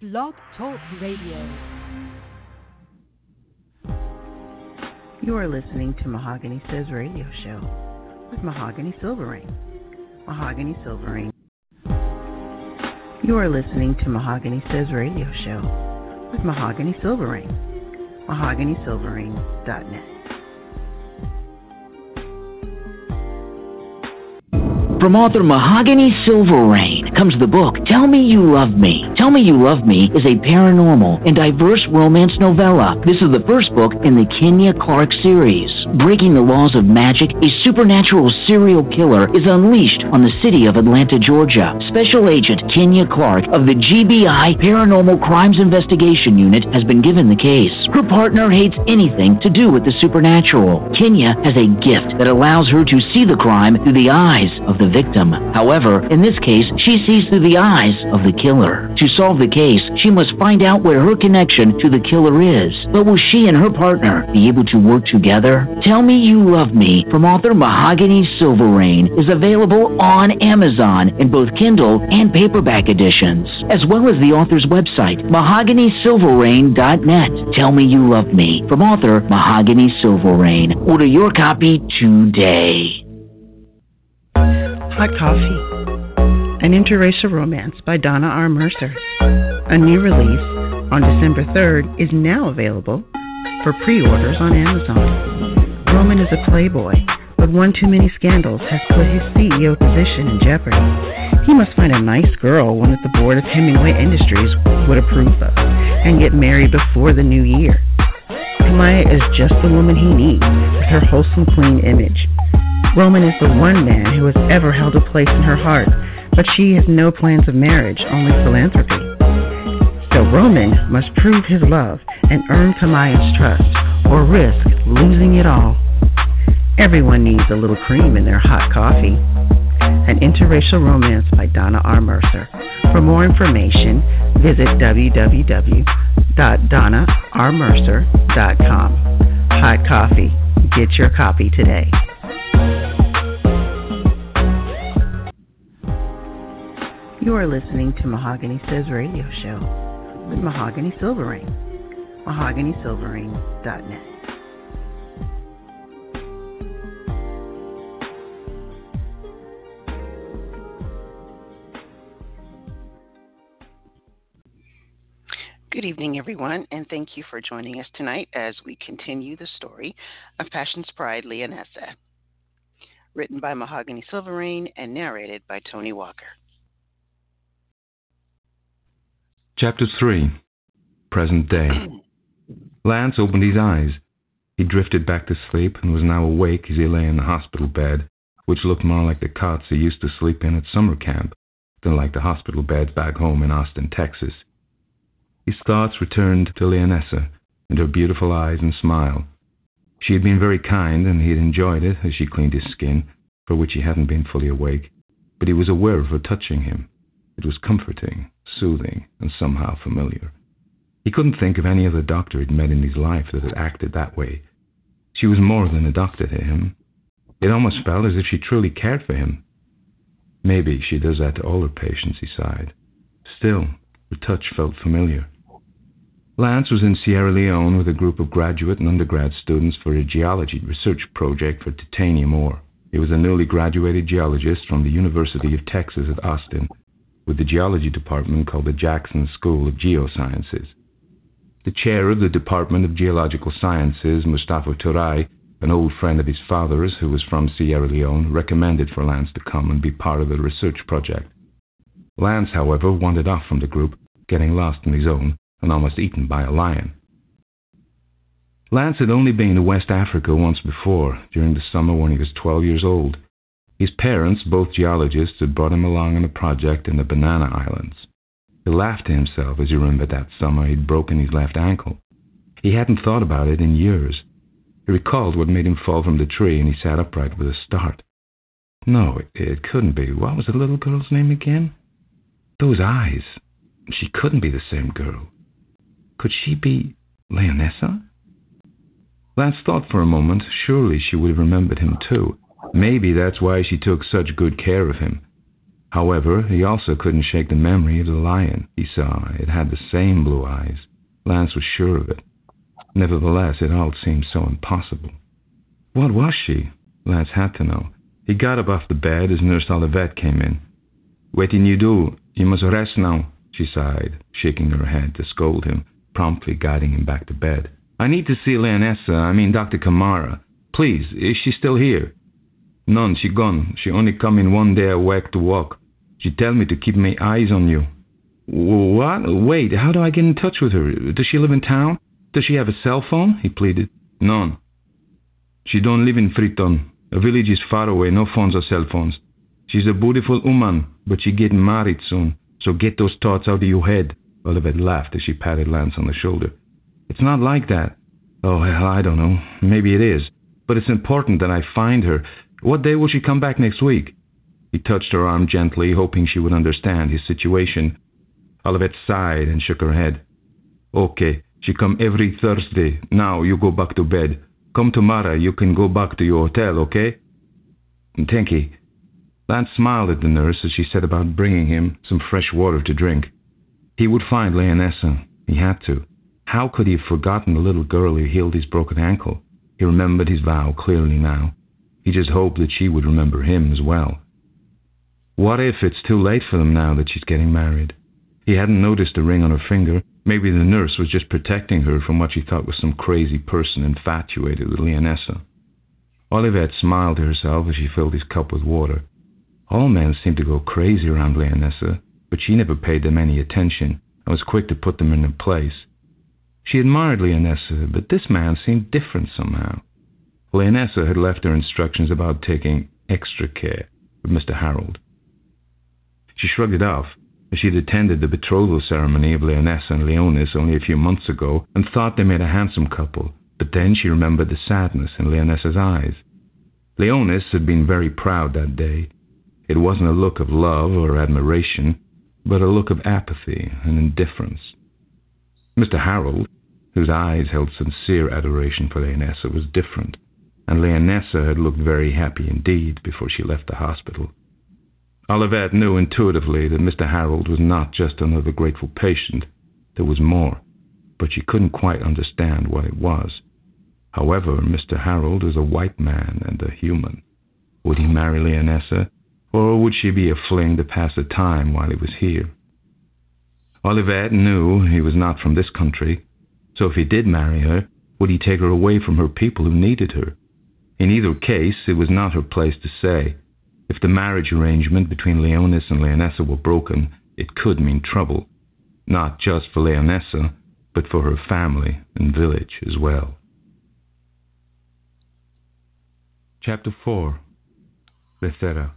Blog Talk Radio. You are listening to Mahogany Says Radio Show with Mahogany Silverrain. Mahogany Silverrain. You are listening to Mahogany Says Radio Show with Mahogany Silverrain. MahoganySilverrain.net. From author Mahogany Silverrain comes the book Tell Me You Love Me. Tell Me You Love Me is a paranormal and diverse romance novella. This is the first book in the Kenya Clark series. Breaking the laws of magic, a supernatural serial killer is unleashed on the city of Atlanta, Georgia. Special Agent Kenya Clark of the GBI Paranormal Crimes Investigation Unit has been given the case. Her partner hates anything to do with the supernatural. Kenya has a gift that allows her to see the crime through the eyes of the victim. However, in this case, she sees through the eyes of the killer. To solve the case, she must find out where her connection to the killer is. But will she and her partner be able to work together? Tell Me You Love Me from author Mahogany Silverrain is available on Amazon in both Kindle and paperback editions, as well as the author's website, mahoganysilverrain.net. Tell Me You Love Me from author Mahogany Silverrain. Order your copy today. Hot Coffee, an interracial romance by Donna R. Mercer. A new release on December 3rd is now available for pre orders on Amazon. Roman is a playboy, but one too many scandals has put his CEO position in jeopardy. He must find a nice girl, one that the board of Hemingway Industries would approve of, and get married before the new year. Kamaya is just the woman he needs, with her wholesome, clean image. Roman is the one man who has ever held a place in her heart, but she has no plans of marriage, only philanthropy. So Roman must prove his love and earn Kamaya's trust, or risk losing it all. Everyone needs a little cream in their hot coffee. An interracial romance by Donna R. Mercer. For more information, visit www.donnarmercer.com. Hot coffee. Get your copy today. You are listening to Mahogany Says Radio Show with Mahogany Silverrain. MahoganySilverrain.net. Good evening, everyone, and thank you for joining us tonight as we continue the story of Passion's Pride Leonessa, written by Mahogany Silverrain and narrated by Tony Walker. Chapter 3 Present Day Lance opened his eyes. He drifted back to sleep and was now awake as he lay in the hospital bed, which looked more like the cots he used to sleep in at summer camp than like the hospital beds back home in Austin, Texas. His thoughts returned to Leonessa and her beautiful eyes and smile. She had been very kind, and he had enjoyed it as she cleaned his skin, for which he hadn't been fully awake, but he was aware of her touching him. It was comforting, soothing, and somehow familiar. He couldn't think of any other doctor he'd met in his life that had acted that way. She was more than a doctor to him. It almost felt as if she truly cared for him. Maybe she does that to all her patients, he sighed. Still, the touch felt familiar. Lance was in Sierra Leone with a group of graduate and undergrad students for a geology research project for titanium ore. He was a newly graduated geologist from the University of Texas at Austin, with the geology department called the Jackson School of Geosciences. The chair of the Department of Geological Sciences, Mustafa Turay, an old friend of his father's who was from Sierra Leone, recommended for Lance to come and be part of the research project. Lance, however, wandered off from the group, getting lost on his own and almost eaten by a lion. Lance had only been to West Africa once before, during the summer when he was 12 years old. His parents, both geologists, had brought him along on a project in the Banana Islands. He laughed to himself as he remembered that summer he'd broken his left ankle. He hadn't thought about it in years. He recalled what made him fall from the tree, and he sat upright with a start. No, it, it couldn't be. What was the little girl's name again? Those eyes. She couldn't be the same girl. Could she be Leonessa? Lance thought for a moment. Surely she would have remembered him too. Maybe that's why she took such good care of him. However, he also couldn't shake the memory of the lion he saw. It had the same blue eyes. Lance was sure of it. Nevertheless, it all seemed so impossible. What was she? Lance had to know. He got up off the bed as Nurse Olivette came in. What did you do? You must rest now, she sighed, shaking her head to scold him, promptly guiding him back to bed. I need to see Leonessa, I mean Dr. Kamara. Please, is she still here? None, she gone. She only come in one day a week to walk. She tell me to keep my eyes on you. What? Wait, how do I get in touch with her? Does she live in town? Does she have a cell phone? He pleaded. None. She don't live in Freetown. A village is far away, no phones or cell phones. She's a beautiful woman, but she getting married soon, so get those thoughts out of your head. Olivette laughed as she patted Lance on the shoulder. It's not like that. Oh, hell, I don't know. Maybe it is. But it's important that I find her. What day will she come back next week? He touched her arm gently, hoping she would understand his situation. Olivette sighed and shook her head. Okay, she come every Thursday. Now you go back to bed. Come tomorrow, you can go back to your hotel, okay? Thank you. Lance smiled at the nurse as she set about bringing him some fresh water to drink. He would find Leonessa. He had to. How could he have forgotten the little girl who healed his broken ankle? He remembered his vow clearly now. He just hoped that she would remember him as well. What if it's too late for them now that she's getting married? He hadn't noticed a ring on her finger. Maybe the nurse was just protecting her from what she thought was some crazy person infatuated with Leonessa. Olivette smiled to herself as she filled his cup with water. All men seemed to go crazy around Leonessa, but she never paid them any attention and was quick to put them in their place. She admired Leonessa, but this man seemed different somehow. Leonessa had left her instructions about taking extra care of Mr. Harold. She shrugged it off, as she had attended the betrothal ceremony of Leonessa and Leonis only a few months ago and thought they made a handsome couple, but then she remembered the sadness in Leonessa's eyes. Leonis had been very proud that day, it wasn't a look of love or admiration, but a look of apathy and indifference. Mr. Harold, whose eyes held sincere adoration for Leonessa, was different, and Leonessa had looked very happy indeed before she left the hospital. Olivette knew intuitively that Mr. Harold was not just another grateful patient. There was more, but she couldn't quite understand what it was. However, Mr. Harold was a white man and a human. Would he marry Leonessa or would she be a fling to pass the time while he was here? Olivette knew he was not from this country, so if he did marry her, would he take her away from her people who needed her? In either case, it was not her place to say. If the marriage arrangement between Leonis and Leonessa were broken, it could mean trouble, not just for Leonessa, but for her family and village as well. Chapter 4 Lethera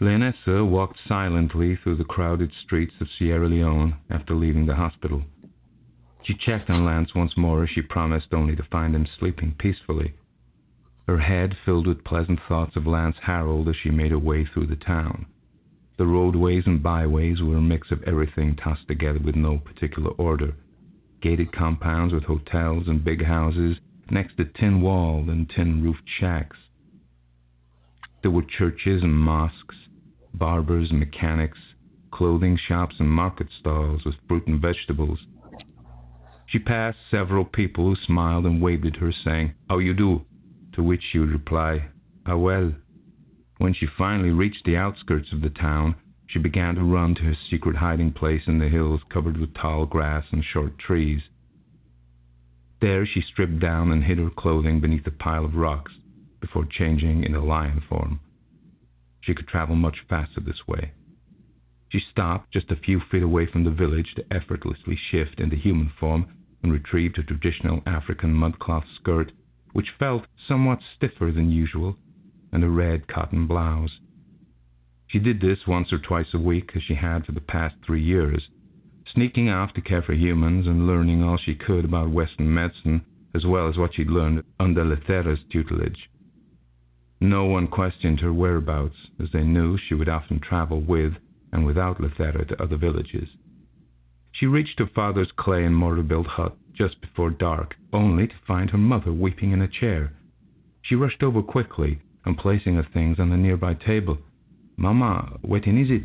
Leonessa walked silently through the crowded streets of Sierra Leone after leaving the hospital. She checked on Lance once more as she promised only to find him sleeping peacefully. Her head filled with pleasant thoughts of Lance Harold as she made her way through the town. The roadways and byways were a mix of everything tossed together with no particular order. Gated compounds with hotels and big houses next to tin walled and tin roofed shacks. There were churches and mosques, barbers and mechanics, clothing shops and market stalls with fruit and vegetables. She passed several people who smiled and waved at her, saying, How you do? To which she would reply, Ah well. When she finally reached the outskirts of the town, she began to run to her secret hiding place in the hills covered with tall grass and short trees. There she stripped down and hid her clothing beneath a pile of rocks before changing into lion form. She could travel much faster this way. She stopped just a few feet away from the village to effortlessly shift into human form and retrieved her traditional African mudcloth skirt, which felt somewhat stiffer than usual, and a red cotton blouse. She did this once or twice a week, as she had for the past three years, sneaking off to care for humans and learning all she could about Western medicine, as well as what she'd learned under Lethera's tutelage. No one questioned her whereabouts, as they knew she would often travel with and without Lethera to other villages. She reached her father's clay and mortar built hut just before dark, only to find her mother weeping in a chair. She rushed over quickly and placing her things on the nearby table, Mama, wetin is it?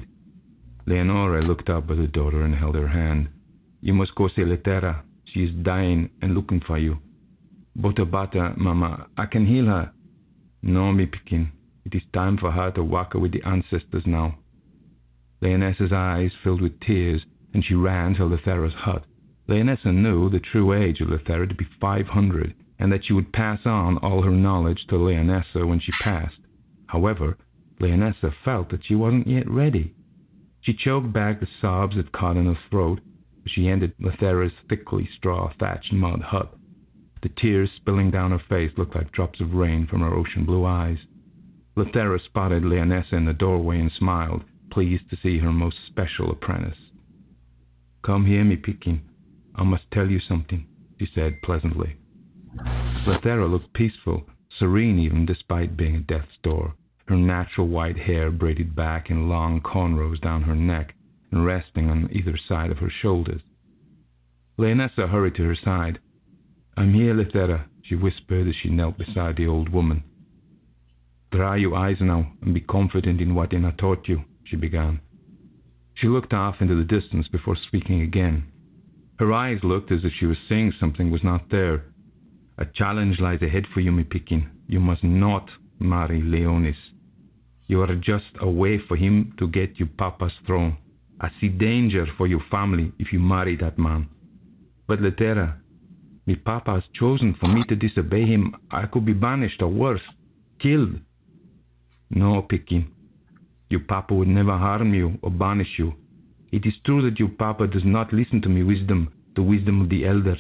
Leonora looked up at her daughter and held her hand. You must go see Lethera. She is dying and looking for you. Butter, Mama, I can heal her. No, me pikin. It is time for her to walk with the ancestors now. Leonessa's eyes filled with tears, and she ran to Lethera's hut. Leonessa knew the true age of Lethera to be five hundred, and that she would pass on all her knowledge to Leonessa when she passed. However, Leonessa felt that she wasn't yet ready. She choked back the sobs that caught in her throat as she entered Lethera's thickly straw-thatched mud hut. The tears spilling down her face looked like drops of rain from her ocean blue eyes. Lethera spotted Leonessa in the doorway and smiled, pleased to see her most special apprentice. Come here, me pikin. I must tell you something, she said pleasantly. Lethera looked peaceful, serene even despite being at death's door, her natural white hair braided back in long cornrows down her neck and resting on either side of her shoulders. Leonessa hurried to her side. I'm here, Lethera, she whispered as she knelt beside the old woman. Dry your eyes now and be confident in what I taught you, she began. She looked off into the distance before speaking again. Her eyes looked as if she was saying something was not there. A challenge lies ahead for you, me pikin. You must not marry Leonis. You are just a way for him to get you papa's throne. I see danger for your family if you marry that man. But Lethera, me papa has chosen for me to disobey him. I could be banished or worse, killed. No, Pikin. Your papa would never harm you or banish you. It is true that your papa does not listen to me wisdom, the wisdom of the elders.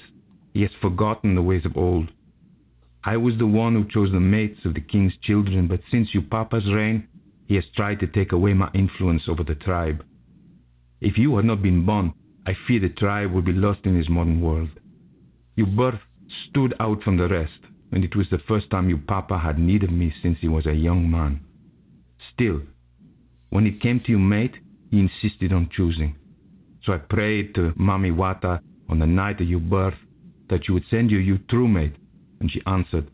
He has forgotten the ways of old. I was the one who chose the mates of the king's children, but since your papa's reign, he has tried to take away my influence over the tribe. If you had not been born, I fear the tribe would be lost in this modern world. Your birth stood out from the rest, and it was the first time your papa had need of me since he was a young man. Still, when it came to your mate, he insisted on choosing. So I prayed to Mami Wata on the night of your birth that she would send you your true mate, and she answered.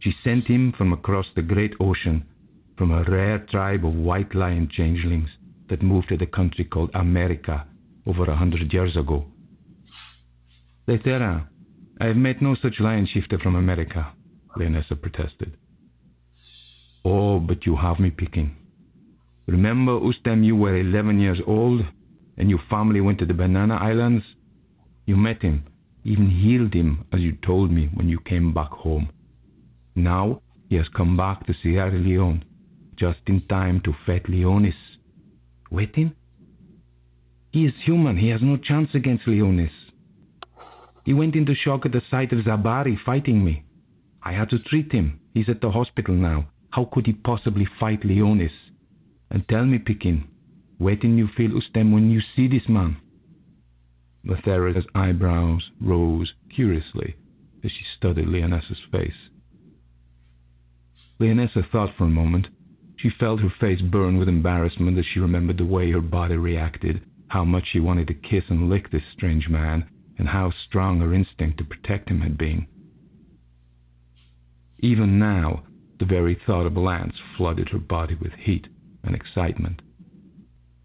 She sent him from across the great ocean, from a rare tribe of white lion changelings that moved to the country called America over a hundred years ago. Lethera, I have met no such lion shifter from America, Leonessa protested. Oh, but you have me picking. Remember, Ustem, you were 11 years old and your family went to the Banana Islands? You met him, even healed him, as you told me when you came back home. Now he has come back to Sierra Leone, just in time to fight Leonis. Waiting? He is human. He has no chance against Leonis. He went into shock at the sight of Zabari fighting me. I had to treat him. He's at the hospital now. How could he possibly fight Leonis? And tell me, Pikin, where do you feel Ustem when you see this man? Lethera's eyebrows rose curiously as she studied Leonessa's face. Leonessa thought for a moment. She felt her face burn with embarrassment as she remembered the way her body reacted, how much she wanted to kiss and lick this strange man, and how strong her instinct to protect him had been. Even now, the very thought of Lance flooded her body with heat and excitement.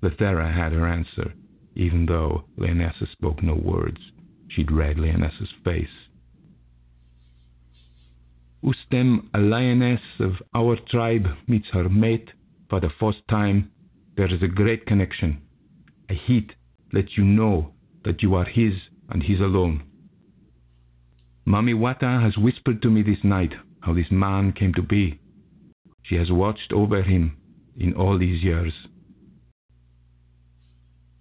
Lethera had her answer, even though Leonessa spoke no words. She'd read Leonessa's face. Ustem, a lioness of our tribe, meets her mate for the first time. There is a great connection. A heat lets you know that you are his and his alone. Mami Wata has whispered to me this night how this man came to be. She has watched over him in all these years.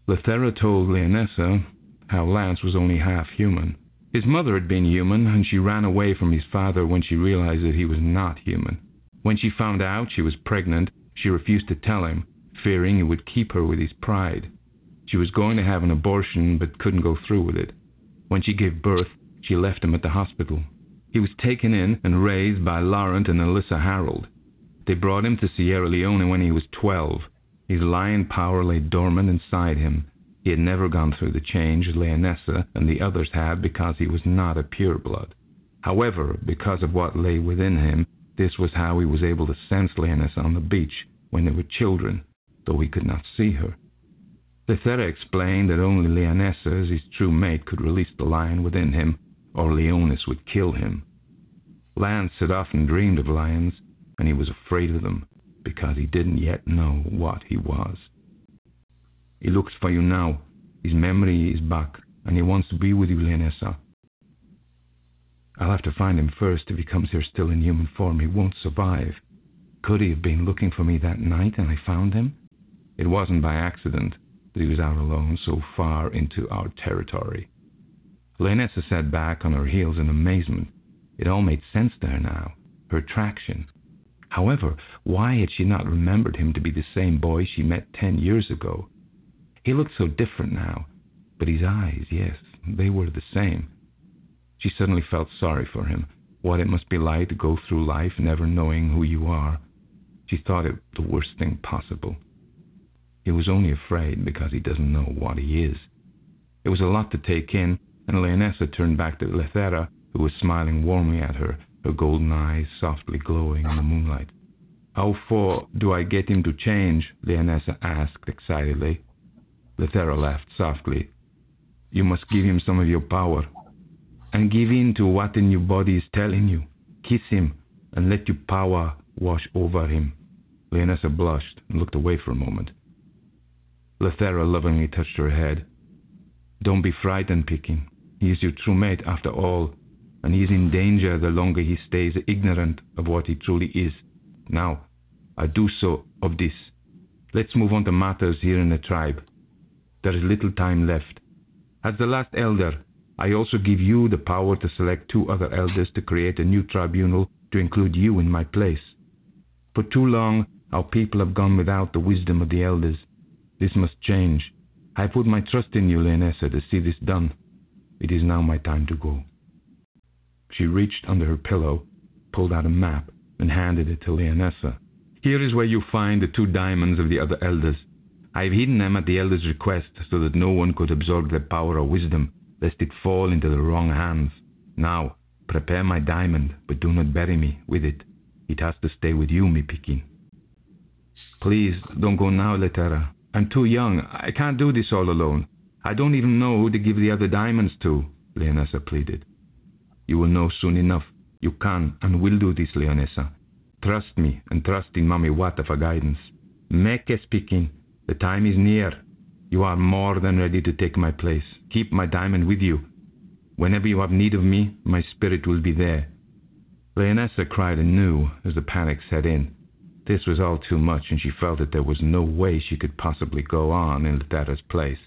Lethera told Leonessa how Lance was only half human. His mother had been human, and she ran away from his father when she realized that he was not human. When she found out she was pregnant, she refused to tell him, fearing he would keep her with his pride. She was going to have an abortion, but couldn't go through with it. When she gave birth, she left him at the hospital. He was taken in and raised by Laurent and Alyssa Harold. They brought him to Sierra Leone when he was 12. His lion power lay dormant inside him. He had never gone through the change Leonessa and the others had because he was not a pureblood. However, because of what lay within him, this was how he was able to sense Leonessa on the beach when they were children. though he could not see her. Lethera explained that only Leonessa, as his true mate, could release the lion within him, or Leonis would kill him. Lance had often dreamed of lions, and he was afraid of them because he didn't yet know what he was. He looks for you now. His memory is back, and he wants to be with you, Leonessa. I'll have to find him first. If he comes here still in human form, he won't survive. Could he have been looking for me that night and I found him? It wasn't by accident that he was out alone so far into our territory. Leonessa sat back on her heels in amazement. It all made sense to her now. Her attraction. However, why had she not remembered him to be the same boy she met ten years ago? He looked so different now, but his eyes, yes, they were the same. She suddenly felt sorry for him, what it must be like to go through life never knowing who you are. She thought it the worst thing possible. He was only afraid because he doesn't know what he is. It was a lot to take in, and Leonessa turned back to Lethera, who was smiling warmly at her, her golden eyes softly glowing in the moonlight. How far do I get him to change? Leonessa asked excitedly. Lethera laughed softly. You must give him some of your power and give in to what in your body is telling you. Kiss him and let your power wash over him. Leonessa blushed and looked away for a moment. Lethera lovingly touched her head. Don't be frightened, Pikin. He is your true mate after all, and he is in danger the longer he stays ignorant of what he truly is. Now, I do so of this. Let's move on to matters here in the tribe. There is little time left. As the last elder, I also give you the power to select two other elders to create a new tribunal to include you in my place. For too long, our people have gone without the wisdom of the elders. This must change. I put my trust in you, Leonessa, to see this done. It is now my time to go. She reached under her pillow, pulled out a map, and handed it to Leonessa. Here is where you find the two diamonds of the other elders. I have hidden them at the elders' request so that no one could absorb their power or wisdom lest it fall into the wrong hands. Now, prepare my diamond, but do not bury me with it. It has to stay with you, me Pikin. Please, don't go now, Lethera. I'm too young. I can't do this all alone. I don't even know who to give the other diamonds to, Leonessa pleaded. You will know soon enough. You can and will do this, Leonessa. Trust me and trust in Mami Wata for guidance. Make a speaking. The time is near. You are more than ready to take my place. Keep my diamond with you. Whenever you have need of me, my spirit will be there. Leonessa cried anew as the panic set in. This was all too much, and she felt that there was no way she could possibly go on in Lethera's place.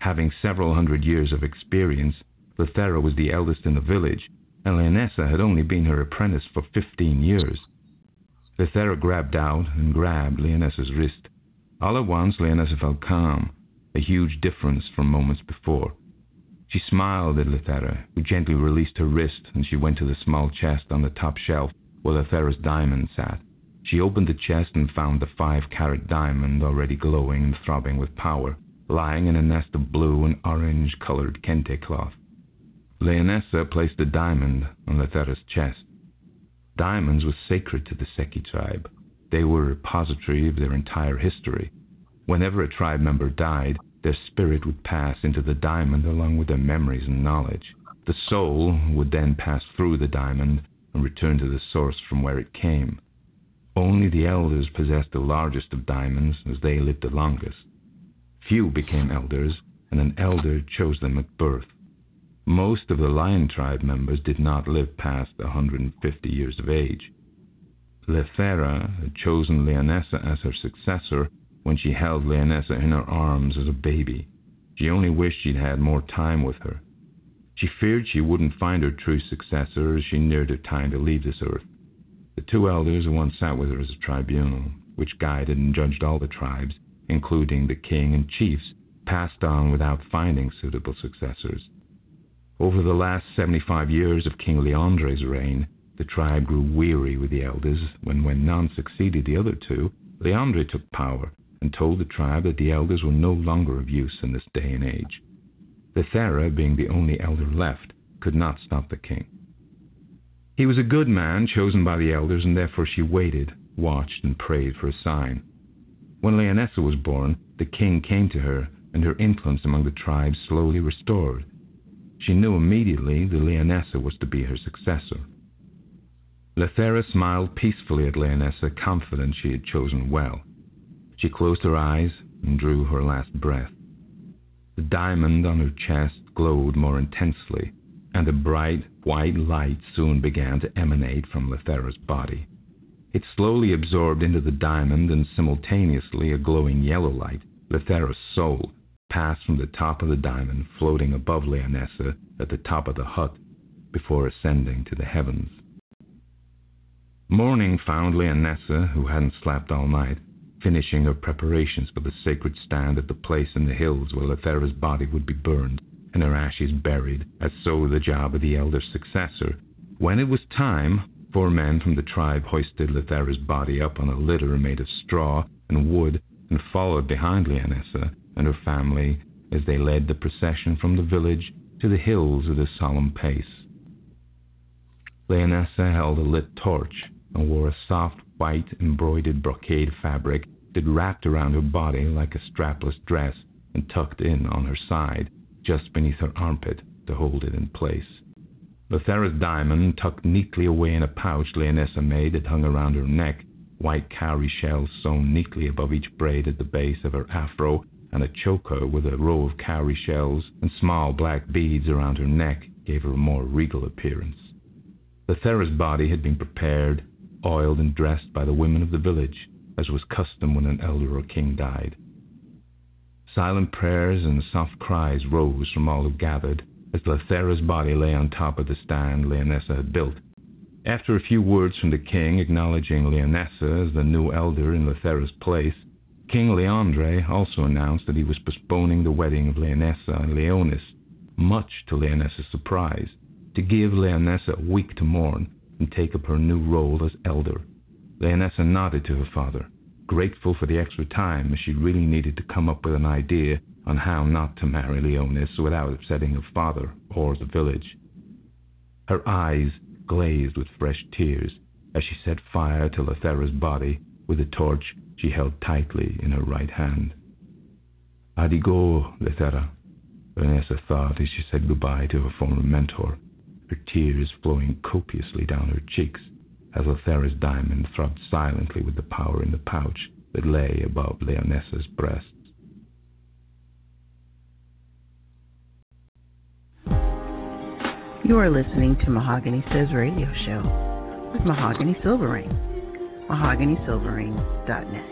Having several hundred years of experience, Lethera was the eldest in the village, and Leonessa had only been her apprentice for fifteen years. Lethera grabbed out and grabbed Leonessa's wrist. All at once, Leonessa felt calm, a huge difference from moments before. She smiled at Lethera, who gently released her wrist, and she went to the small chest on the top shelf where Lethera's diamond sat. She opened the chest and found the five carat diamond already glowing and throbbing with power, lying in a nest of blue and orange colored kente cloth. Leonessa placed a diamond on Lethera's chest. Diamonds were sacred to the Seki tribe, they were a repository of their entire history. Whenever a tribe member died, their spirit would pass into the diamond along with their memories and knowledge. The soul would then pass through the diamond and return to the source from where it came. Only the elders possessed the largest of diamonds, as they lived the longest. Few became elders, and an elder chose them at birth. Most of the Lion tribe members did not live past 150 years of age. Lethera had chosen Leonessa as her successor when she held Leonessa in her arms as a baby. She only wished she'd had more time with her. She feared she wouldn't find her true successor as she neared her time to leave this earth. The two elders who once sat with her as a tribunal, which guided and judged all the tribes, including the king and chiefs, passed on without finding suitable successors. Over the last 75 years of King Leandre's reign, the tribe grew weary with the elders when, when none succeeded the other two, Leandre took power and told the tribe that the elders were no longer of use in this day and age. Lethera, being the only elder left, could not stop the king. He was a good man chosen by the elders, and therefore she waited, watched, and prayed for a sign. When Leonessa was born, the king came to her, and her influence among the tribes slowly restored. She knew immediately that Leonessa was to be her successor. Lethera smiled peacefully at Leonessa, confident she had chosen well. She closed her eyes and drew her last breath. The diamond on her chest glowed more intensely, and a bright white light soon began to emanate from Lethera's body. It slowly absorbed into the diamond, and simultaneously a glowing yellow light, Lethera's soul, passed from the top of the diamond, floating above Leonessa at the top of the hut, before ascending to the heavens. Morning found Leonessa, who hadn't slept all night, finishing her preparations for the sacred stand at the place in the hills where Lethera's body would be burned and her ashes buried, as so the job of the elder's successor. When it was time, four men from the tribe hoisted Lethera's body up on a litter made of straw and wood and followed behind Leonessa and her family as they led the procession from the village to the hills at a solemn pace. Leonessa held a lit torch and wore a soft white embroidered brocade fabric that wrapped around her body like a strapless dress and tucked in on her side, just beneath her armpit, to hold it in place. Lethera's diamond, tucked neatly away in a pouch Leonessa made that hung around her neck, white cowrie shells sewn neatly above each braid at the base of her afro, and a choker with a row of cowrie shells and small black beads around her neck gave her a more regal appearance. Lethera's body had been prepared, oiled, and dressed by the women of the village as was custom when an elder or king died. Silent prayers and soft cries rose from all who gathered as Lethera's body lay on top of the stand Leonessa had built. After a few words from the king acknowledging Leonessa as the new elder in Lethera's place, King Leandre also announced that he was postponing the wedding of Leonessa and Leonis, much to Leonessa's surprise, to give Leonessa a week to mourn and take up her new role as elder. Leonessa nodded to her father, grateful for the extra time as she really needed to come up with an idea on how not to marry Leonis without upsetting her father or the village. Her eyes glazed with fresh tears as she set fire to Lethera's body with a torch she held tightly in her right hand. Adigo, Lethera, Leonessa thought as she said goodbye to her former mentor, her tears flowing copiously down her cheeks as Lethera's diamond throbbed silently with the power in the pouch that lay above Leonessa's breast. You are listening to Mahogany Says Radio Show with Mahogany Silverrain. MahoganySilverrain.net.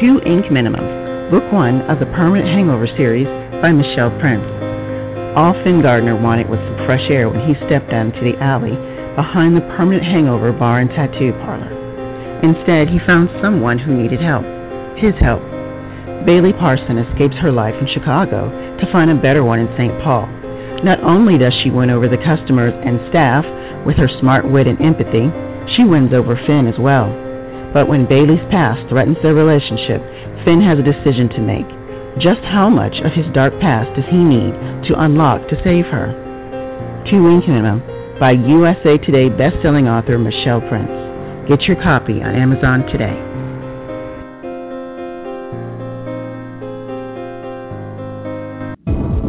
Two ink minimum Book one of the Permanent Hangover series by Michelle Prince. All Finn Gardner wanted was some fresh air when he stepped down to the alley behind the Permanent Hangover bar and tattoo parlor. Instead, he found someone who needed help. His help. Bailey Parson escapes her life in Chicago to find a better one in St. Paul. Not only does she win over the customers and staff with her smart wit and empathy, she wins over Finn as well. But when Bailey's past threatens their relationship, Finn has a decision to make. Just how much of his dark past does he need to unlock to save her? Ink Minimum by USA Today bestselling author Michelle Prince. Get your copy on Amazon today.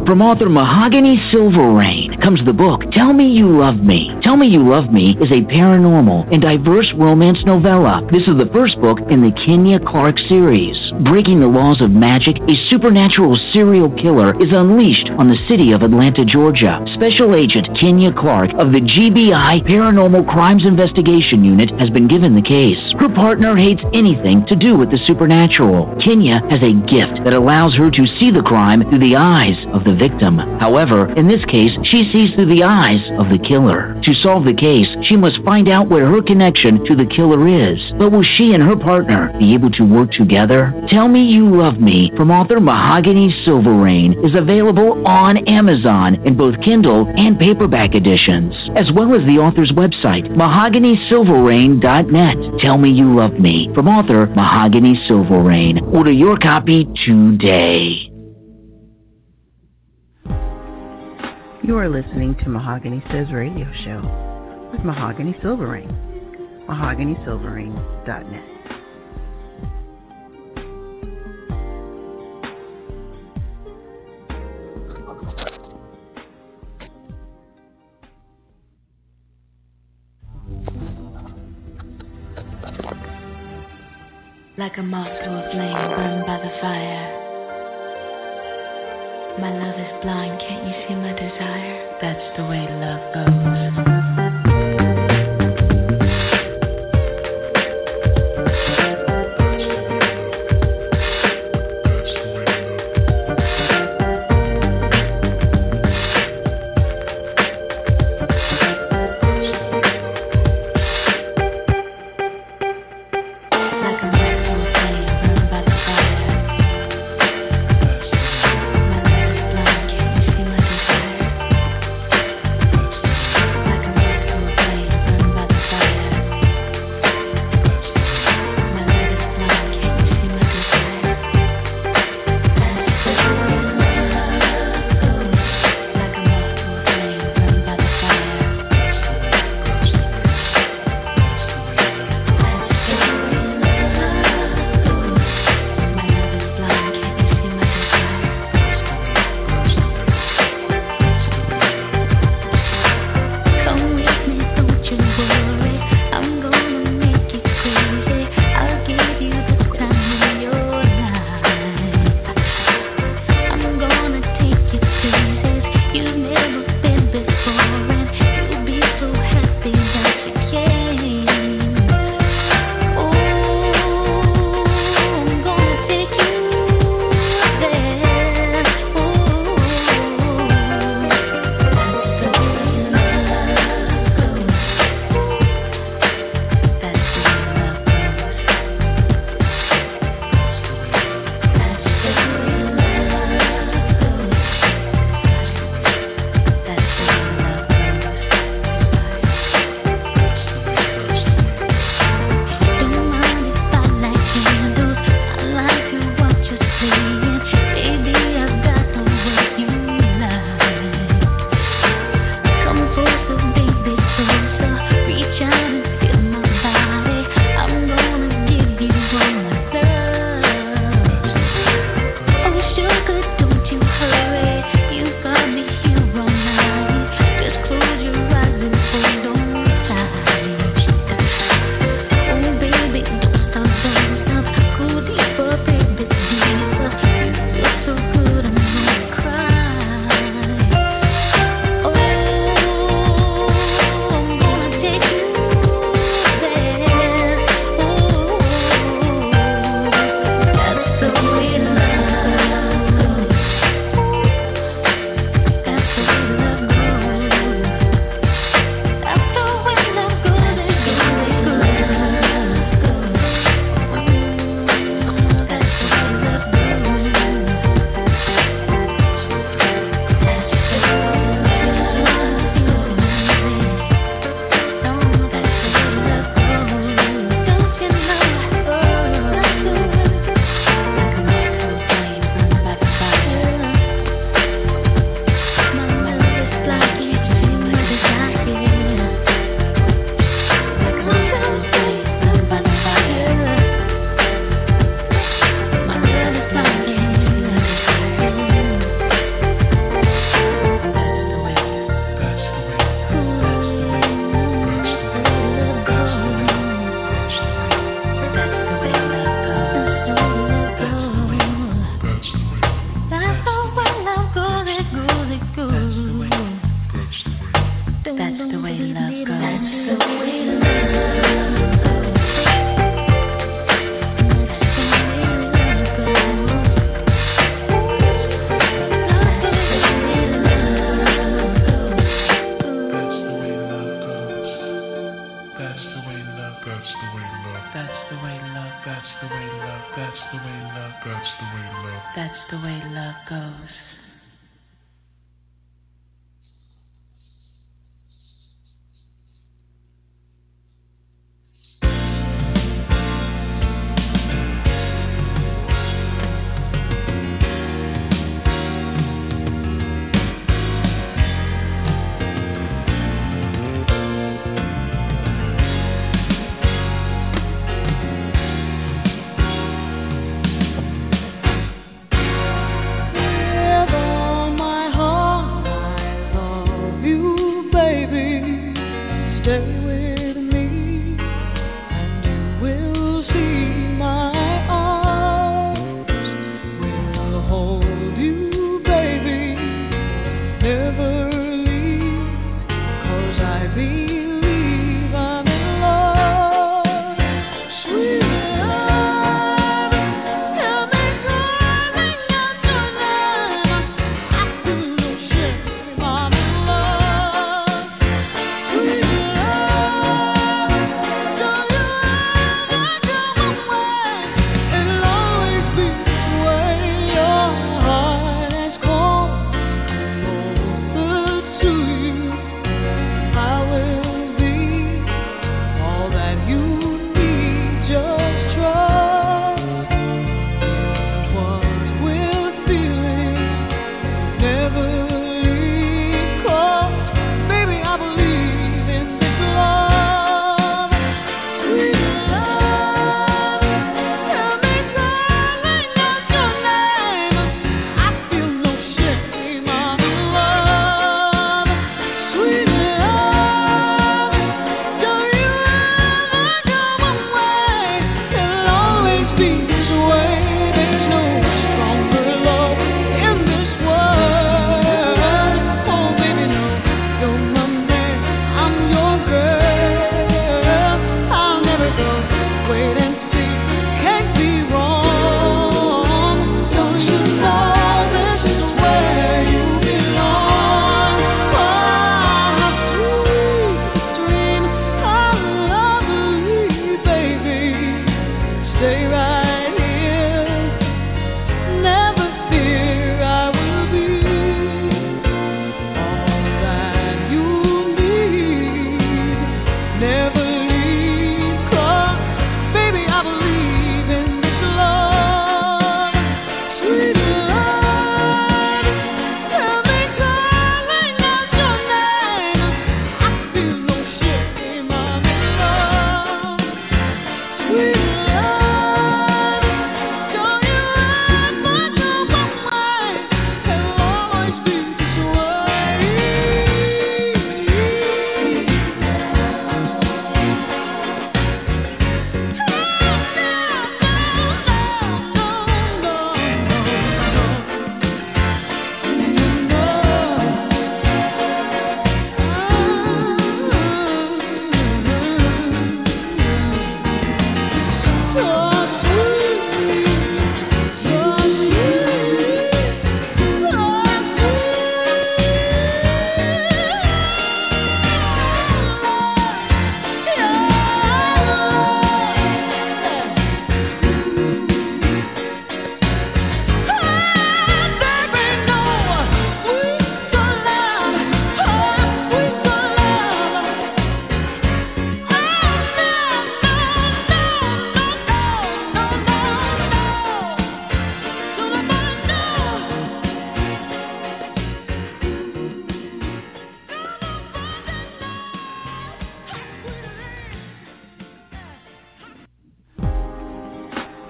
From author Mahogany Silverrain comes the book Tell Me You Love Me. Tell Me You Love Me is a paranormal and diverse romance novella. This is the first book in the Kenya Clark series. Breaking the laws of magic, a supernatural serial killer is unleashed on the city of Atlanta, Georgia. Special Agent Kenya Clark of the GBI Paranormal Crimes Investigation Unit has been given the case. Her partner hates anything to do with the supernatural. Kenya has a gift that allows her to see the crime through the eyes of the victim. However, in this case, she sees through the eyes of the killer. To solve the case, she must find out where her connection to the killer is. But will she and her partner be able to work together? Tell Me You Love Me from author Mahogany Silverrain is available on Amazon in both Kindle and paperback editions, as well as the author's website, mahoganysilverrain.net. Tell Me You Love Me from author Mahogany Silverrain. Order your copy today. You are listening to Mahogany Says Radio Show with Mahogany Silverrain. MahoganySilverrain.net. Like a moth to a flame burned by the fire. My love is blind, can't you see my desire? That's the way love goes.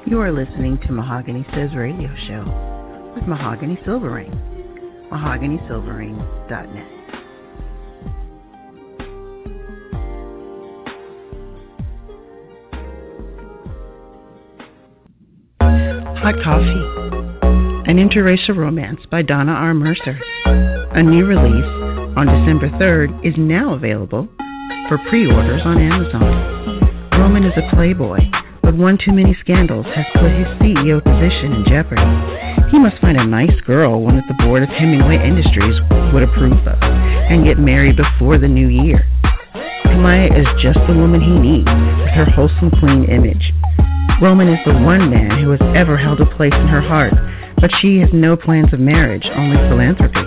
You are listening to Mahogany Says Radio Show with Mahogany Silverrain. MahoganySilverrain.net. Hot Coffee, an interracial romance by Donna R. Mercer. A new release on December 3rd is now available for pre orders on Amazon. Roman is a playboy but one too many scandals has put his CEO position in jeopardy. He must find a nice girl, one that the board of Hemingway Industries would approve of, and get married before the new year. Kamaya is just the woman he needs, with her wholesome, clean image. Roman is the one man who has ever held a place in her heart, but she has no plans of marriage, only philanthropy.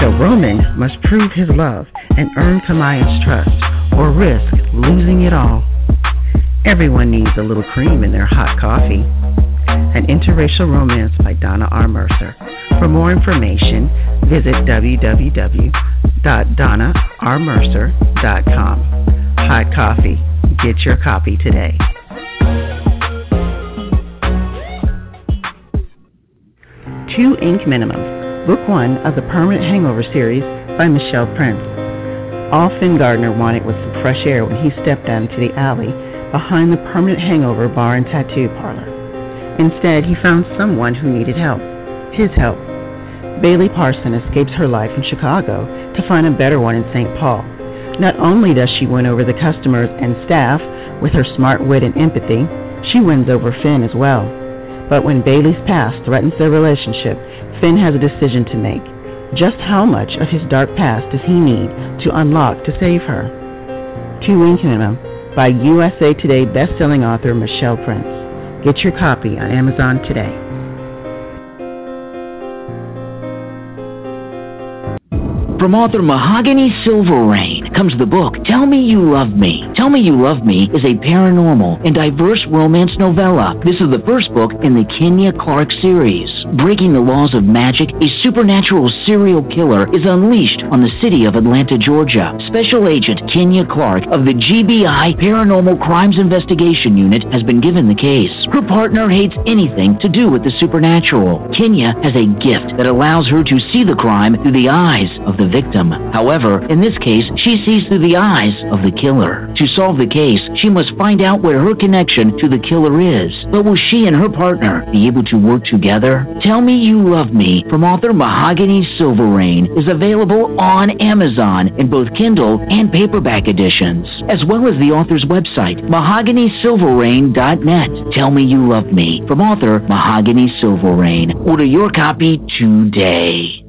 So Roman must prove his love and earn Kamaya's trust, or risk losing it all. Everyone needs a little cream in their hot coffee. An Interracial Romance by Donna R. Mercer. For more information, visit www.donnarmercer.com. Hot coffee. Get your copy today. Two Ink Minimum, Book One of the Permanent Hangover series by Michelle Prince. All Finn Gardner wanted was some fresh air when he stepped out into the alley behind the permanent hangover bar and tattoo parlor. Instead, he found someone who needed help. His help. Bailey Parson escapes her life in Chicago to find a better one in St. Paul. Not only does she win over the customers and staff with her smart wit and empathy, she wins over Finn as well. But when Bailey's past threatens their relationship, Finn has a decision to make. Just how much of his dark past does he need to unlock to save her? Two Ink Minimum by USA Today bestselling author Michelle Prince. Get your copy on Amazon today. From author Mahogany Silverrain comes the book Tell Me You Love Me. Tell Me You Love Me is a paranormal and diverse romance novella. This is the first book in the Kenya Clark series. Breaking the laws of magic, a supernatural serial killer is unleashed on the city of Atlanta, Georgia. Special Agent Kenya Clark of the GBI Paranormal Crimes Investigation Unit has been given the case. Her partner hates anything to do with the supernatural. Kenya has a gift that allows her to see the crime through the eyes of the victim. However, in this case, she sees through the eyes of the killer. To solve the case, she must find out where her connection to the killer is. But will she and her partner be able to work together? Tell Me You Love Me from author Mahogany Silverrain is available on Amazon in both Kindle and paperback editions, as well as the author's website, mahoganysilverrain.net. Tell Me You Love Me from author Mahogany Silverrain. Order your copy today.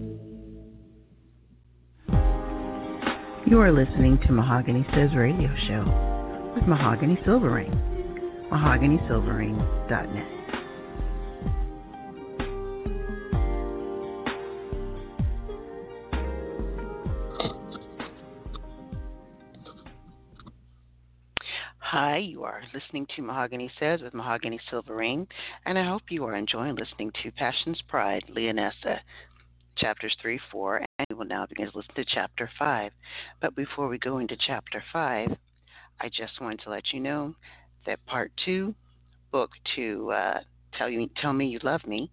You are listening to Mahogany Says Radio Show with Mahogany Silverrain. MahoganySilverrain.net. Hi, you are listening to Mahogany Says with Mahogany Silverrain, and I hope you are enjoying listening to Passion's Pride, Leonessa, chapters 3, 4, and we will now begin to listen to chapter 5. But before we go into chapter 5, I just wanted to let you know that part 2, book to uh, tell, you, tell Me You Love Me,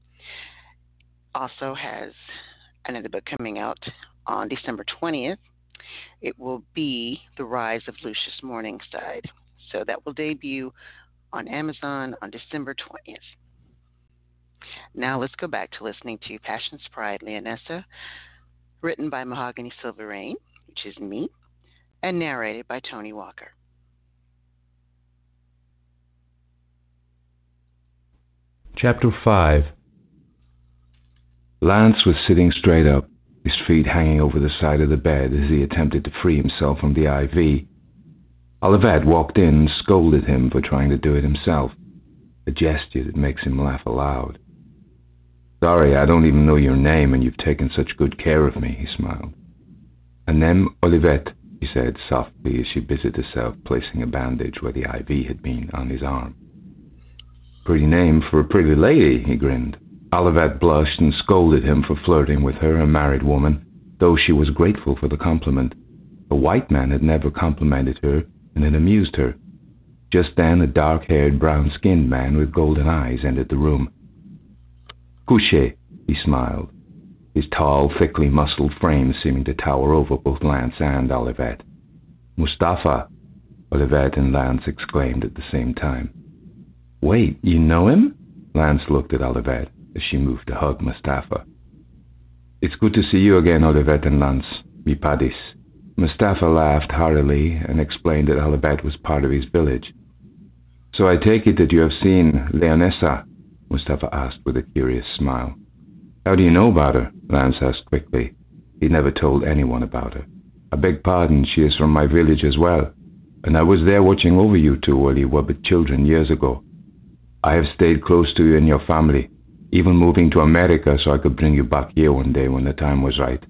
also has another book coming out on December 20th. It will be The Rise of Lucius Morningside. So that will debut on Amazon on December 20th. Now let's go back to listening to Passion's Pride, Leonessa, written by Mahogany Silverrain, which is me, and narrated by Tony Walker. Chapter 5 Lance was sitting straight up, his feet hanging over the side of the bed as he attempted to free himself from the IV. Olivette walked in and scolded him for trying to do it himself, a gesture that makes him laugh aloud. Sorry, I don't even know your name, and you've taken such good care of me, he smiled. Anem Olivette, he said softly as she busied herself placing a bandage where the IV had been on his arm. Pretty name for a pretty lady, he grinned. Olivette blushed and scolded him for flirting with her, a married woman, though she was grateful for the compliment. A white man had never complimented her, and it amused her. Just then, a dark-haired, brown-skinned man with golden eyes entered the room. Couche, he smiled, his tall, thickly muscled frame seeming to tower over both Lance and Olivette. Mustafa, Olivette and Lance exclaimed at the same time. Wait, you know him? Lance looked at Olivette as she moved to hug Mustafa. It's good to see you again, Olivette and Lance, mi padis. Mustafa laughed heartily and explained that Olivette was part of his village. So I take it that you have seen Leonessa, Mustafa asked with a curious smile. How do you know about her? Lance asked quickly. He never told anyone about her. I beg pardon, she is from my village as well, and I was there watching over you two while you were but children years ago. I have stayed close to you and your family, even moving to America so I could bring you back here one day when the time was right.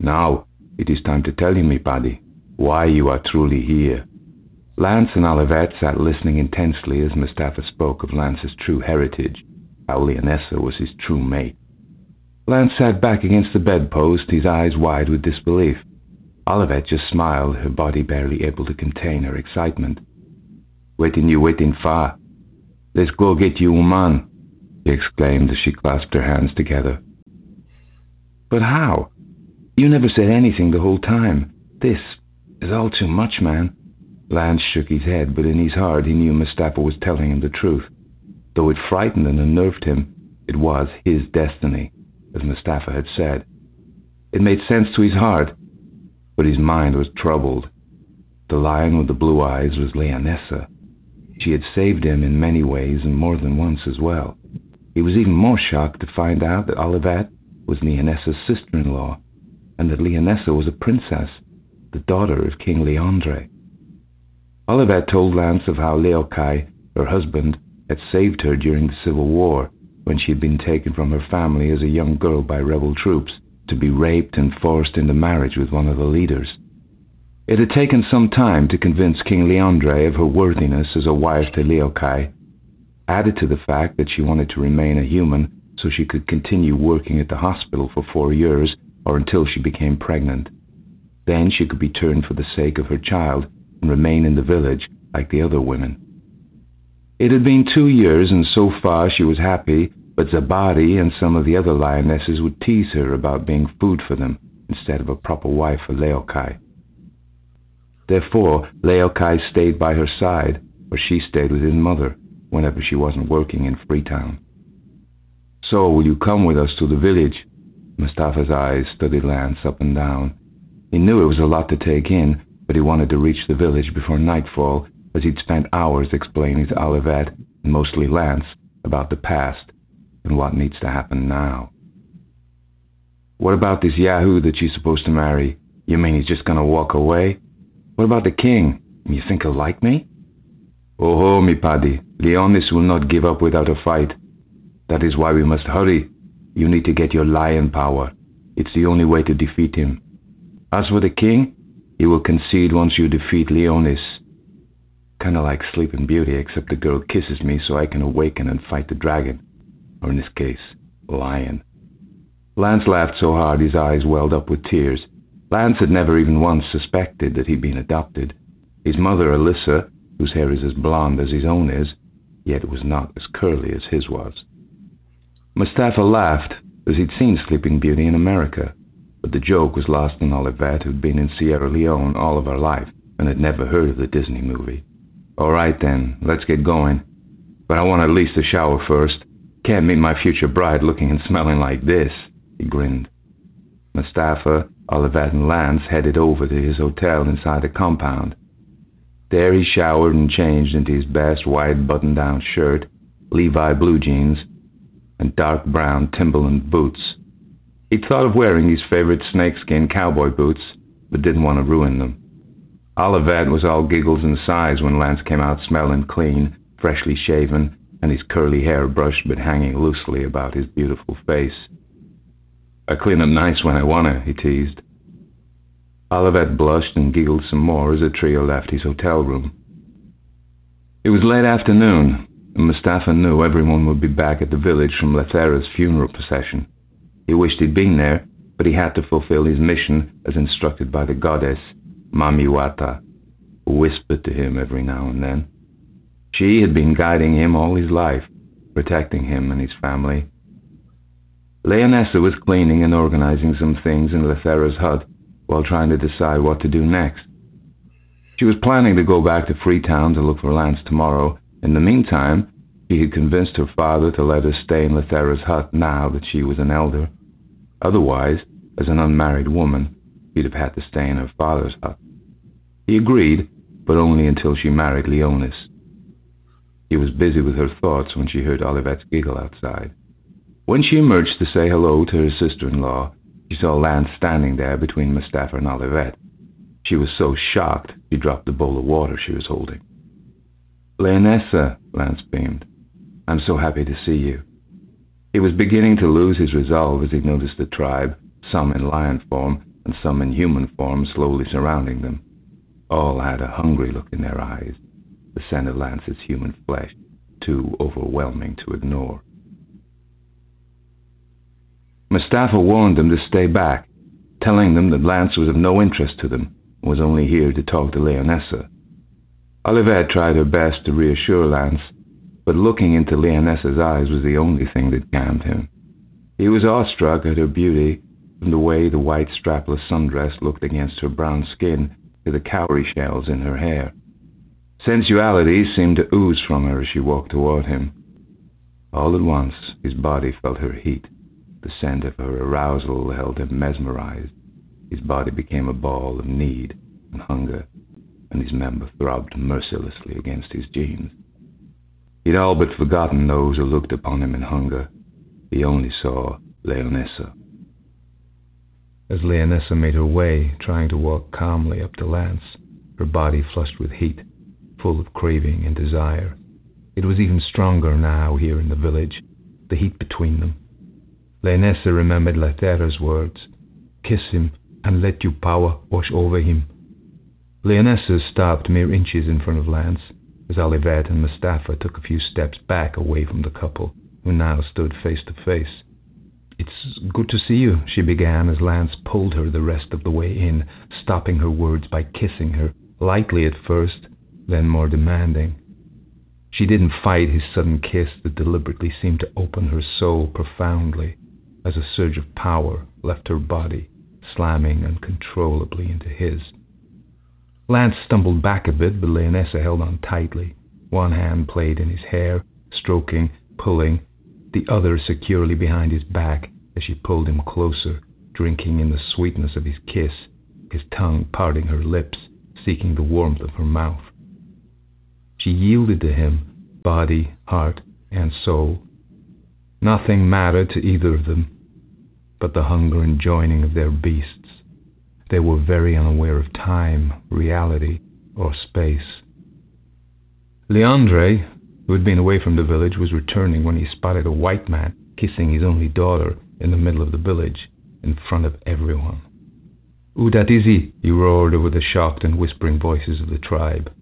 Now, it is time to tell you, me paddy, why you are truly here. Lance and Olivette sat listening intensely as Mustafa spoke of Lance's true heritage, how Leonessa was his true mate. Lance sat back against the bedpost, his eyes wide with disbelief. Olivette just smiled, her body barely able to contain her excitement. Waiting you waiting far. Let's go get you man, he exclaimed as she clasped her hands together. But how? You never said anything the whole time. This, is all too much, man. Lance shook his head, but in his heart he knew Mustapha was telling him the truth. Though it frightened and unnerved him, it was his destiny, as Mustapha had said. It made sense to his heart, but his mind was troubled. The lion with the blue eyes was Leonessa. She had saved him in many ways and more than once as well. He was even more shocked to find out that Olivet was Leonessa's sister-in-law, and that Leonessa was a princess, the daughter of King Leandre. Olivet told Lance of how Leokai, her husband, had saved her during the Civil War when she had been taken from her family as a young girl by rebel troops to be raped and forced into marriage with one of the leaders. It had taken some time to convince King Leandre of her worthiness as a wife to Leokai, added to the fact that she wanted to remain a human so she could continue working at the hospital for four years or until she became pregnant. Then she could be turned for the sake of her child and remain in the village like the other women. It had been two years, and so far she was happy, but Zabadi and some of the other lionesses would tease her about being food for them instead of a proper wife for Leokai. Therefore, Leokai stayed by her side, or she stayed with his mother whenever she wasn't working in Freetown. So, will you come with us to the village? Mustafa's eyes studied Lance up and down. He knew it was a lot to take in, but he wanted to reach the village before nightfall, as he'd spent hours explaining to Olivet, and mostly Lance, about the past and what needs to happen now. What about this Yahoo that you're supposed to marry? You mean he's just to walk away? What about the king? You think he'll like me? Oh, mi paddy. Leonis will not give up without a fight. That is why we must hurry. You need to get your lion power. It's the only way to defeat him. As for the king, he will concede once you defeat Leonis. Kinda like Sleeping Beauty, except the girl kisses me so I can awaken and fight the dragon. Or in this case, lion. Lance laughed so hard his eyes welled up with tears. Lance had never even once suspected that he'd been adopted. His mother, Alyssa, whose hair is as blonde as his own is, yet it was not as curly as his was. Mustapha laughed, as he'd seen Sleeping Beauty in America, but the joke was lost on Olivet, who'd been in Sierra Leone all of her life and had never heard of the Disney movie. All right then, let's get going. But I want at least a shower first. Can't meet my future bride looking and smelling like this, he grinned. Mustapha Olivet and Lance headed over to his hotel inside the compound. There he showered and changed into his best white button-down shirt, Levi blue jeans, and dark brown Timberland boots. He'd thought of wearing his favorite snakeskin cowboy boots, but didn't want to ruin them. Olivet was all giggles and sighs when Lance came out smelling clean, freshly shaven, and his curly hair brushed but hanging loosely about his beautiful face. I clean up nice when I wanna, he teased. Olivet blushed and giggled some more as the trio left his hotel room. It was late afternoon, and Mustafa knew everyone would be back at the village from Lethera's funeral procession. He wished he'd been there, but he had to fulfill his mission as instructed by the goddess, Mamiwata, who whispered to him every now and then. She had been guiding him all his life, protecting him and his family, Leonessa was cleaning and organizing some things in Lethera's hut while trying to decide what to do next. She was planning to go back to Freetown to look for Lance tomorrow. In the meantime, she had convinced her father to let her stay in Lethera's hut now that she was an elder. Otherwise, as an unmarried woman, she'd have had to stay in her father's hut. He agreed, but only until she married Leonis. He was busy with her thoughts when she heard Olivet's giggle outside. When she emerged to say hello to her sister-in-law, she saw Lance standing there between Mustapha and Olivet. She was so shocked she dropped the bowl of water she was holding. Leonessa, Lance beamed. I'm so happy to see you. He was beginning to lose his resolve as he noticed the tribe, some in lion form and some in human form, slowly surrounding them. All had a hungry look in their eyes, the scent of Lance's human flesh, too overwhelming to ignore. Mustapha warned them to stay back, telling them that Lance was of no interest to them and was only here to talk to Leonessa. Olivet tried her best to reassure Lance, but looking into Leonessa's eyes was the only thing that calmed him. He was awestruck at her beauty, from the way the white strapless sundress looked against her brown skin to the cowrie shells in her hair. Sensuality seemed to ooze from her as she walked toward him. All at once, his body felt her heat. The scent of her arousal held him mesmerized. His body became a ball of need and hunger, and his member throbbed mercilessly against his jeans. He'd all but forgotten those who looked upon him in hunger. He only saw Leonessa. As Leonessa made her way, trying to walk calmly up to Lance, her body flushed with heat, full of craving and desire. It was even stronger now here in the village, the heat between them. Leonessa remembered Lethera's words Kiss him and let your power wash over him. Leonessa stopped mere inches in front of Lance as Olivet and Mustafa took a few steps back away from the couple, who now stood face to face. It's good to see you, she began as Lance pulled her the rest of the way in, stopping her words by kissing her, lightly at first, then more demanding. She didn't fight his sudden kiss that deliberately seemed to open her soul profoundly, as a surge of power left her body, slamming uncontrollably into his. Lance stumbled back a bit, but Leonessa held on tightly. One hand played in his hair, stroking, pulling, the other securely behind his back as she pulled him closer, drinking in the sweetness of his kiss, his tongue parting her lips, seeking the warmth of her mouth. She yielded to him, body, heart, and soul. Nothing mattered to either of them but the hunger and joining of their beasts. They were very unaware of time, reality, or space. Leandre, who had been away from the village, was returning when he spotted a white man kissing his only daughter in the middle of the village, in front of everyone. Who is he? he roared over the shocked and whispering voices of the tribe.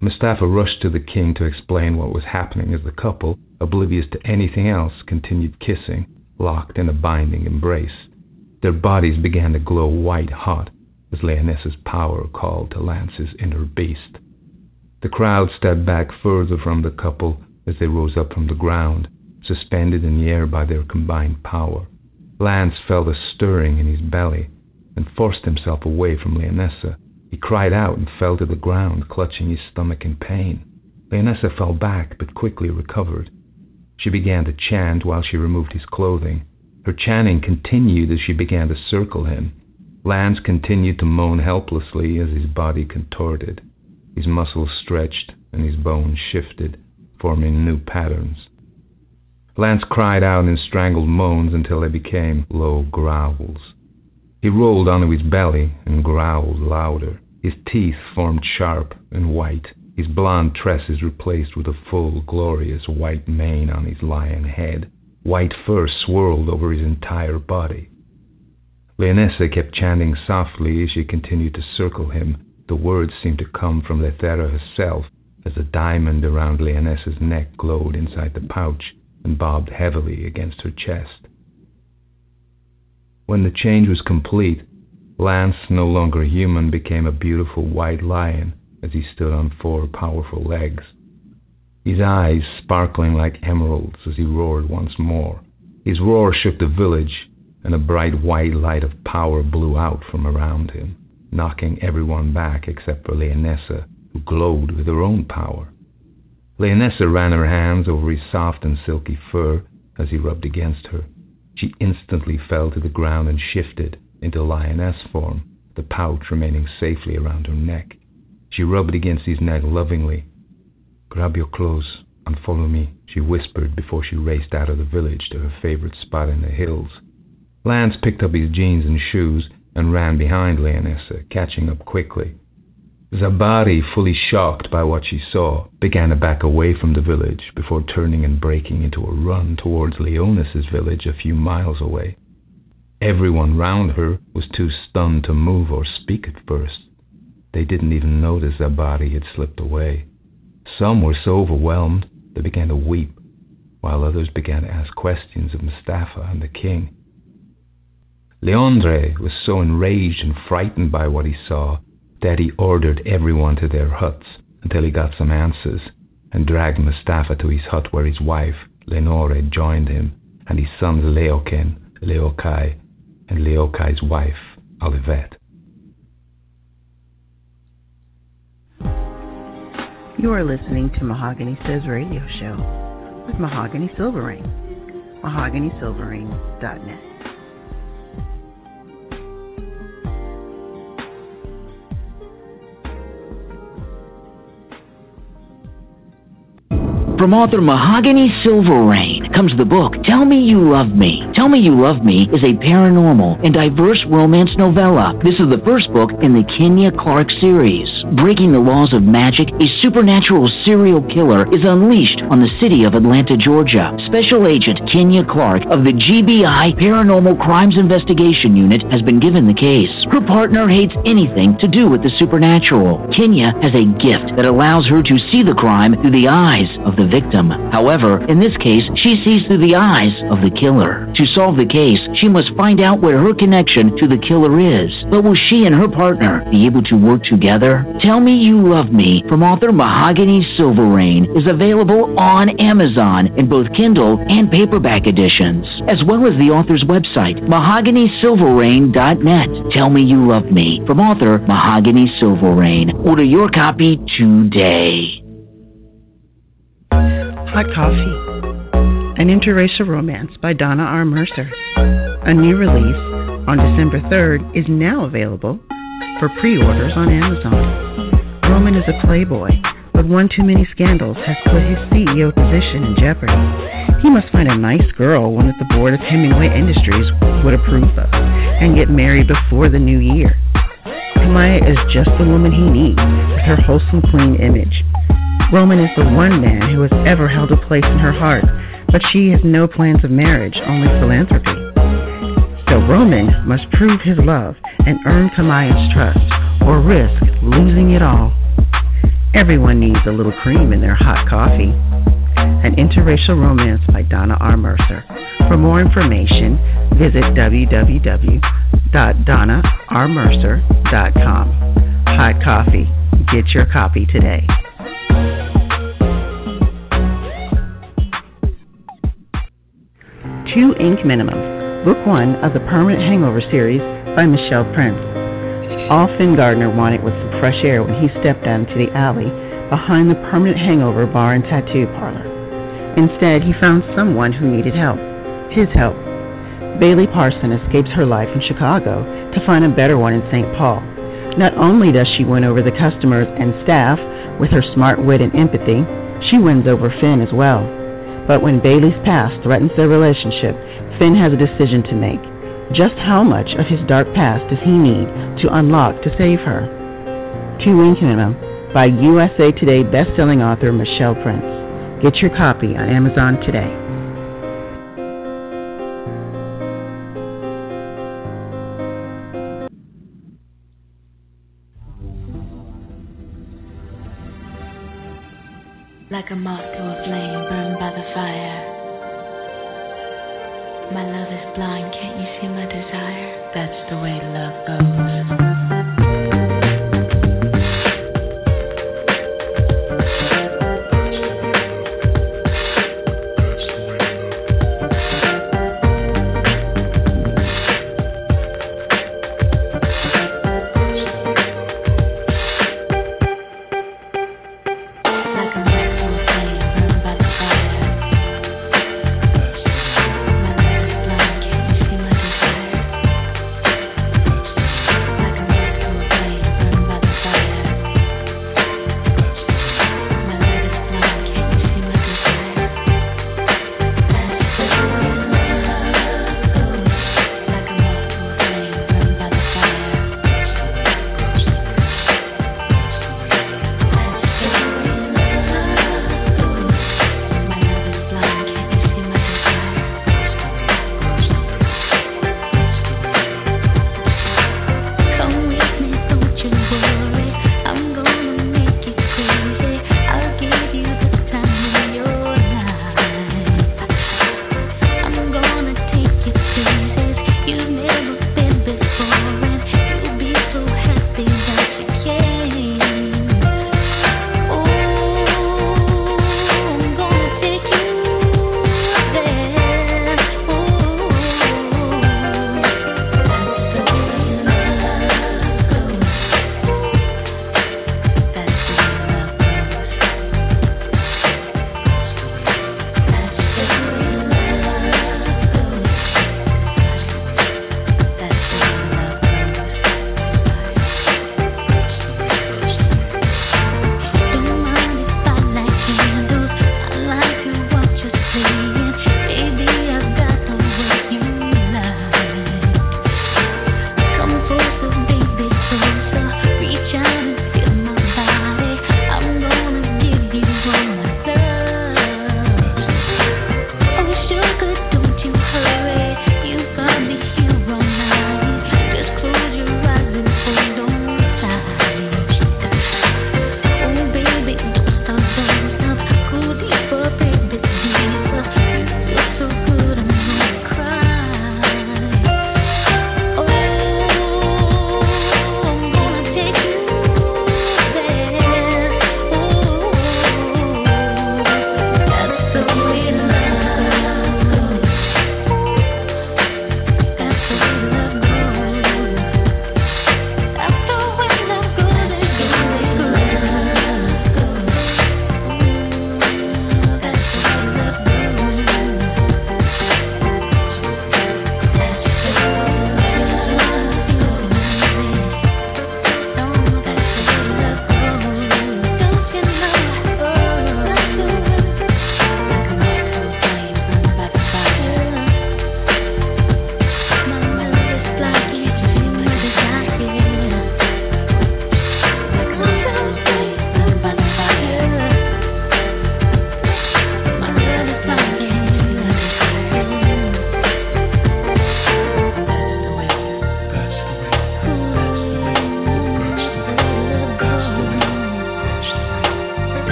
Mustafa rushed to the king to explain what was happening as the couple, oblivious to anything else, continued kissing, locked in a binding embrace. Their bodies began to glow white hot as Leonessa's power called to Lance's inner beast. The crowd stepped back further from the couple as they rose up from the ground, suspended in the air by their combined power. Lance felt a stirring in his belly and forced himself away from Leonessa. He cried out and fell to the ground, clutching his stomach in pain. Leonessa fell back but quickly recovered. She began to chant while she removed his clothing. Her chanting continued as she began to circle him. Lance continued to moan helplessly as his body contorted. His muscles stretched and his bones shifted, forming new patterns. Lance cried out in strangled moans until they became low growls. He rolled onto his belly and growled louder. His teeth formed sharp and white, his blond tresses replaced with a full, glorious white mane on his lion head. White fur swirled over his entire body. Leonessa kept chanting softly as she continued to circle him. The words seemed to come from Lethera herself as the diamond around Leonessa's neck glowed inside the pouch and bobbed heavily against her chest. When the change was complete, Lance, no longer human, became a beautiful white lion as he stood on four powerful legs his eyes sparkling like emeralds as he roared once more. His roar shook the village, and a bright white light of power blew out from around him, knocking everyone back except for Leonessa, who glowed with her own power. Leonessa ran her hands over his soft and silky fur as he rubbed against her. She instantly fell to the ground and shifted into lioness form, the pouch remaining safely around her neck. She rubbed against his neck lovingly Grab your clothes and follow me, she whispered before she raced out of the village to her favorite spot in the hills. Lance picked up his jeans and shoes and ran behind Leonessa, uh, catching up quickly. Zabari, fully shocked by what she saw, began to back away from the village before turning and breaking into a run towards Leonis's village a few miles away. Everyone round her was too stunned to move or speak at first. They didn't even notice Zabari had slipped away. Some were so overwhelmed they began to weep, while others began to ask questions of Mustafa and the king. Leandre was so enraged and frightened by what he saw that he ordered everyone to their huts until he got some answers and dragged Mustafa to his hut where his wife, Lenore, joined him and his sons Leoken, Leokai, and Leokai's wife, Olivet. You are listening to Mahogany Says Radio Show with Mahogany Silverrain. MahoganySilverrain.net. From author Mahogany Silverrain comes the book Tell Me You Love Me. Tell Me You Love Me is a paranormal and diverse romance novella. This is the first book in the Kenya Clark series. Breaking the laws of magic, a supernatural serial killer is unleashed on the city of Atlanta, Georgia. Special Agent Kenya Clark of the GBI Paranormal Crimes Investigation Unit has been given the case. Her partner hates anything to do with the supernatural. Kenya has a gift that allows her to see the crime through the eyes of the victim. However, in this case, she sees through the eyes of the killer. To solve the case, she must find out where her connection to the killer is. But will she and her partner be able to work together? Tell Me You Love Me from author Mahogany Silverrain is available on Amazon in both Kindle and paperback editions, as well as the author's website, mahoganysilverrain.net. Tell Me You Love Me from author Mahogany Silverrain. Order your copy today. Hot Coffee, an interracial romance by Donna R. Mercer. A new release on December 3rd is now available for pre orders on Amazon. Roman is a playboy, but one too many scandals has put his CEO position in jeopardy. He must find a nice girl, one that the board of Hemingway Industries would approve of, and get married before the new year. Kamaya is just the woman he needs, with her wholesome, clean image. Roman is the one man who has ever held a place in her heart, but she has no plans of marriage, only philanthropy. So Roman must prove his love and earn Kamaya's trust, or risk losing it all. Everyone needs a little cream in their hot coffee. An interracial romance by Donna R. Mercer. For more information, visit www.donnarmercer.com. Hot coffee. Get your copy today. Two Ink Minimum, Book One of the Permanent Hangover series by Michelle Prince. All Finn Gardner wanted was some fresh air when he stepped out into the alley behind the Permanent Hangover Bar and Tattoo Parlor. Instead, he found someone who needed help. His help. Bailey Parson escapes her life in Chicago to find a better one in St. Paul. Not only does she win over the customers and staff with her smart wit and empathy, she wins over Finn as well. But when Bailey's past threatens their relationship, Finn has a decision to make. Just how much of his dark past does he need to unlock to save her? Two Ink Minimum by USA Today bestselling author Michelle Prince. Get your copy on Amazon today. Like a moth to a My love is blind, can't you see my desire? That's the way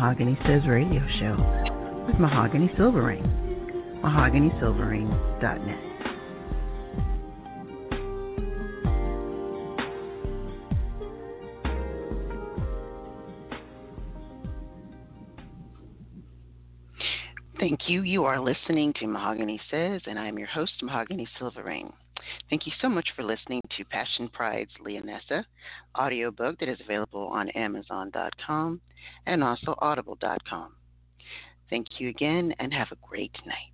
Mahogany Says Radio Show with Mahogany Silverrain. MahoganySilverrain.net. you. Are listening to Mahogany Says, and I'm your host, Mahogany Silverrain. Thank you so much for listening to Passion Pride's Leonessa audiobook that is available on Amazon.com and also Audible.com. Thank you again, and have a great night.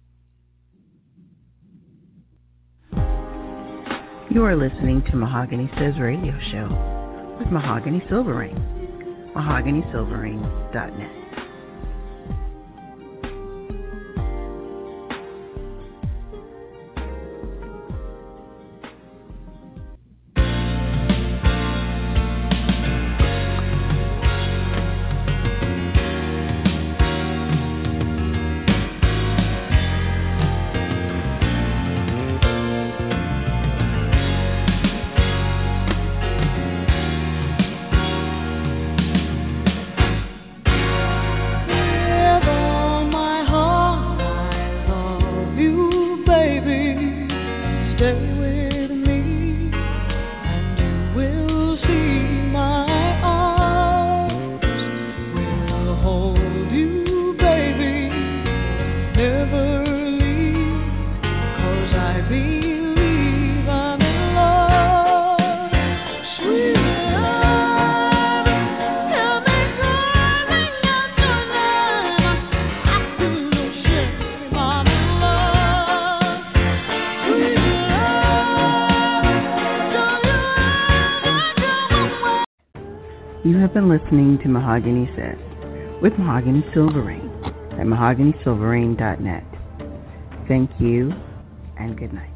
You are listening to Mahogany Says Radio Show with Mahogany Silverrain. MahoganySilverrain.net. listening to Mahogany Says with Mahogany Silverrain at mahoganysilverrain.net. Thank you and good night.